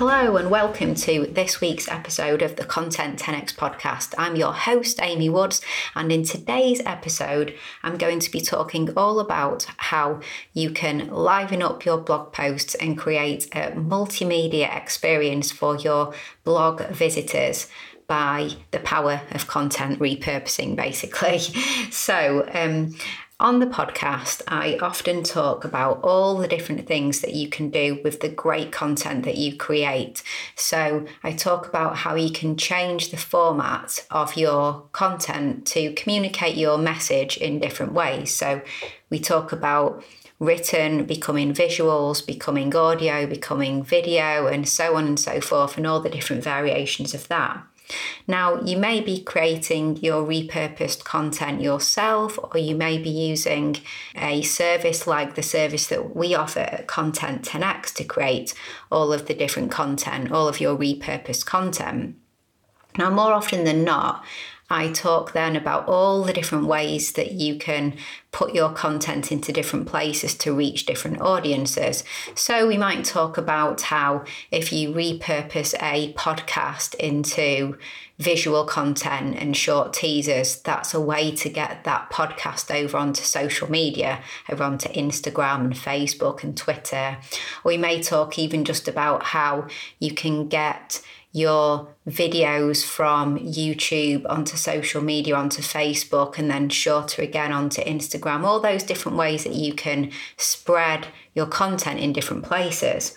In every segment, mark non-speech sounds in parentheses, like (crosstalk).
Hello, and welcome to this week's episode of the Content 10x podcast. I'm your host, Amy Woods, and in today's episode, I'm going to be talking all about how you can liven up your blog posts and create a multimedia experience for your blog visitors by the power of content repurposing, basically. (laughs) So, um, on the podcast, I often talk about all the different things that you can do with the great content that you create. So, I talk about how you can change the format of your content to communicate your message in different ways. So, we talk about written becoming visuals, becoming audio, becoming video, and so on and so forth, and all the different variations of that. Now, you may be creating your repurposed content yourself, or you may be using a service like the service that we offer at Content 10x to create all of the different content, all of your repurposed content. Now, more often than not, I talk then about all the different ways that you can put your content into different places to reach different audiences. So, we might talk about how if you repurpose a podcast into visual content and short teasers, that's a way to get that podcast over onto social media, over onto Instagram and Facebook and Twitter. We may talk even just about how you can get your videos from YouTube onto social media, onto Facebook, and then shorter again onto Instagram, all those different ways that you can spread your content in different places.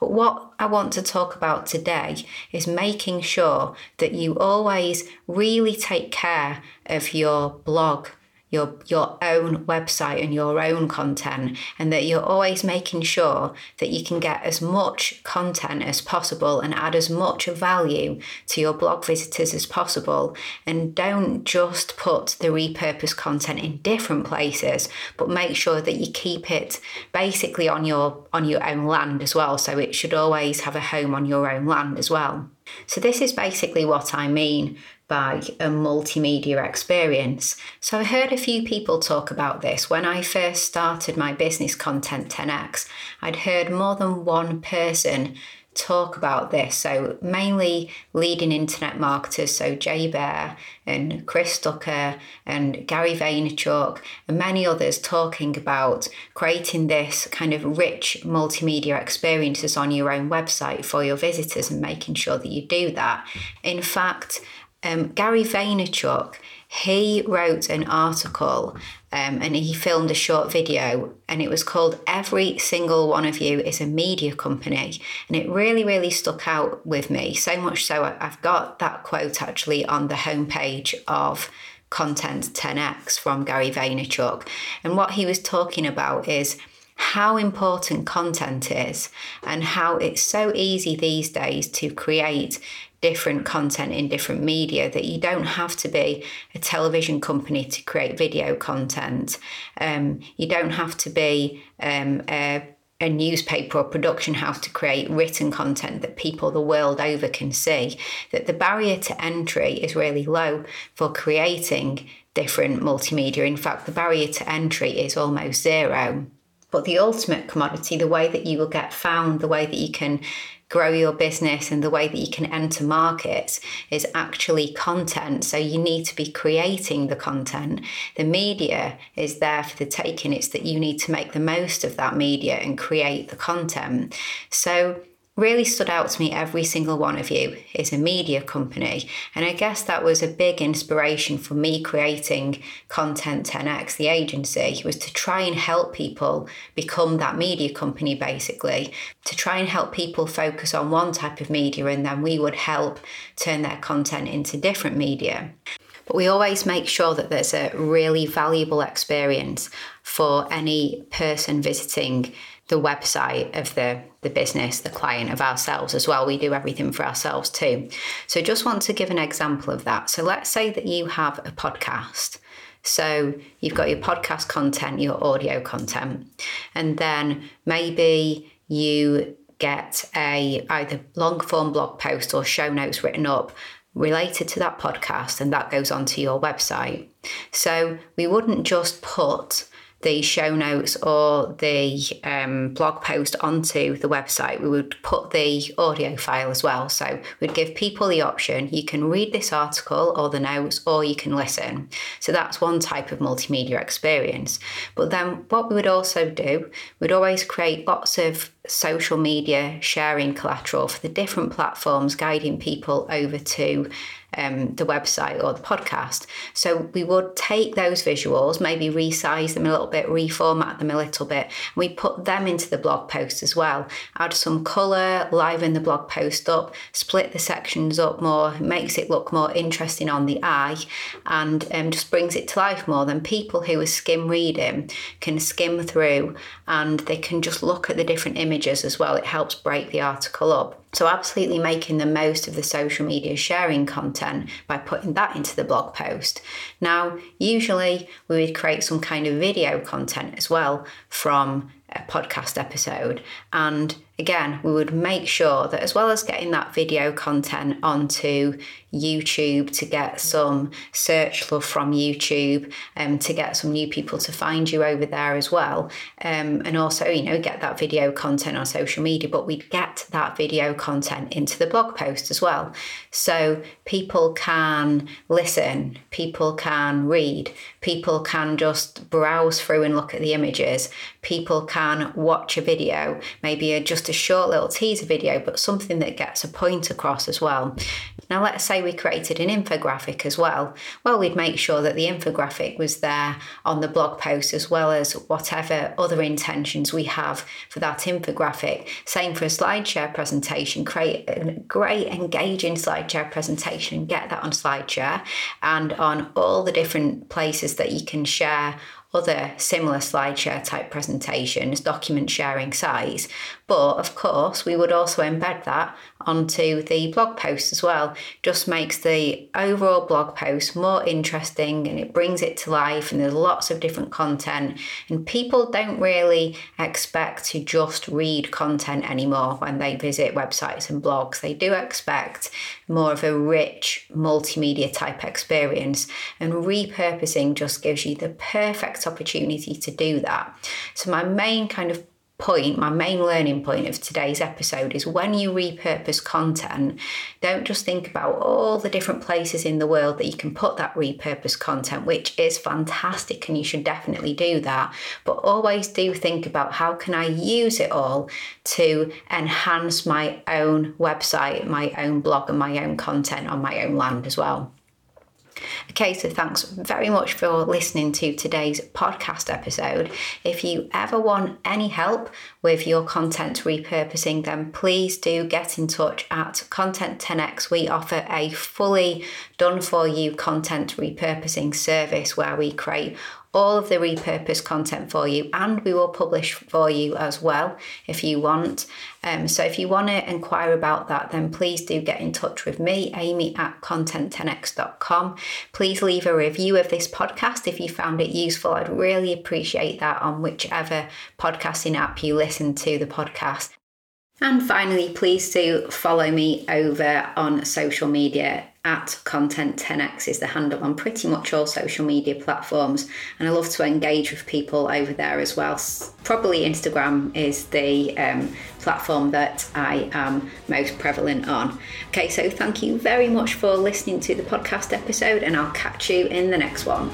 But what I want to talk about today is making sure that you always really take care of your blog your your own website and your own content and that you're always making sure that you can get as much content as possible and add as much value to your blog visitors as possible. And don't just put the repurposed content in different places but make sure that you keep it basically on your on your own land as well. So it should always have a home on your own land as well. So this is basically what I mean by a multimedia experience. So I heard a few people talk about this. When I first started my business Content 10x, I'd heard more than one person talk about this. So mainly leading internet marketers, so Jay Baer and Chris Ducker and Gary Vaynerchuk and many others talking about creating this kind of rich multimedia experiences on your own website for your visitors and making sure that you do that. In fact, um, Gary Vaynerchuk, he wrote an article um, and he filmed a short video and it was called Every Single One of You is a Media Company. And it really, really stuck out with me. So much so, I've got that quote actually on the homepage of Content 10X from Gary Vaynerchuk. And what he was talking about is how important content is and how it's so easy these days to create different content in different media that you don't have to be a television company to create video content. Um, you don't have to be um, a, a newspaper or production house to create written content that people the world over can see. That the barrier to entry is really low for creating different multimedia. In fact, the barrier to entry is almost zero. But the ultimate commodity, the way that you will get found, the way that you can grow your business and the way that you can enter markets is actually content. So you need to be creating the content. The media is there for the taking. It's that you need to make the most of that media and create the content. So really stood out to me every single one of you is a media company. And i guess that was a big inspiration for me creating content 10x the agency was to try and help people become that media company basically. To try and help people focus on one type of media and then we would help turn their content into different media but we always make sure that there's a really valuable experience for any person visiting the website of the, the business, the client, of ourselves as well. We do everything for ourselves too. So, just want to give an example of that. So, let's say that you have a podcast. So, you've got your podcast content, your audio content, and then maybe you get a either long form blog post or show notes written up related to that podcast and that goes onto your website. So we wouldn't just put the show notes or the um, blog post onto the website, we would put the audio file as well. So we'd give people the option you can read this article or the notes, or you can listen. So that's one type of multimedia experience. But then what we would also do, we'd always create lots of social media sharing collateral for the different platforms, guiding people over to um, the website or the podcast. So we would take those visuals, maybe resize them a little bit, reformat them a little bit, and we put them into the blog post as well. Add some colour, liven the blog post up, split the sections up more, makes it look more interesting on the eye, and um, just brings it to life more. Then people who are skim reading can skim through and they can just look at the different images as well. It helps break the article up. So, absolutely making the most of the social media sharing content by putting that into the blog post. Now, usually we would create some kind of video content as well from a podcast episode. And again, we would make sure that as well as getting that video content onto YouTube to get some search love from YouTube and um, to get some new people to find you over there as well. Um, and also, you know, get that video content on social media, but we'd get that video content into the blog post as well. So people can listen, people can read, people can just browse through and look at the images, people can watch a video, maybe a, just a short little teaser video, but something that gets a point across as well. Now, let's say we created an infographic as well. Well, we'd make sure that the infographic was there on the blog post as well as whatever other intentions we have for that infographic. Same for a SlideShare presentation, create a great engaging SlideShare presentation and get that on SlideShare and on all the different places that you can share other similar SlideShare type presentations, document sharing sites. But of course, we would also embed that onto the blog post as well. Just makes the overall blog post more interesting and it brings it to life, and there's lots of different content. And people don't really expect to just read content anymore when they visit websites and blogs. They do expect more of a rich multimedia type experience, and repurposing just gives you the perfect opportunity to do that. So, my main kind of point, my main learning point of today's episode is when you repurpose content, don't just think about all the different places in the world that you can put that repurposed content, which is fantastic and you should definitely do that. But always do think about how can I use it all to enhance my own website, my own blog, and my own content on my own land as well. Okay, so thanks very much for listening to today's podcast episode. If you ever want any help with your content repurposing, then please do get in touch at Content 10x. We offer a fully done for you content repurposing service where we create all of the repurposed content for you and we will publish for you as well if you want. Um, so if you want to inquire about that, then please do get in touch with me, Amy at content10x.com. Please leave a review of this podcast if you found it useful. I'd really appreciate that on whichever podcasting app you listen to the podcast. And finally, please do follow me over on social media at content 10x is the handle on pretty much all social media platforms. And i love to engage with people over there as well. Probably instagram is the um, platform that i am most prevalent on. Okay so thank you very much for listening to the podcast episode and i'll catch you in the next one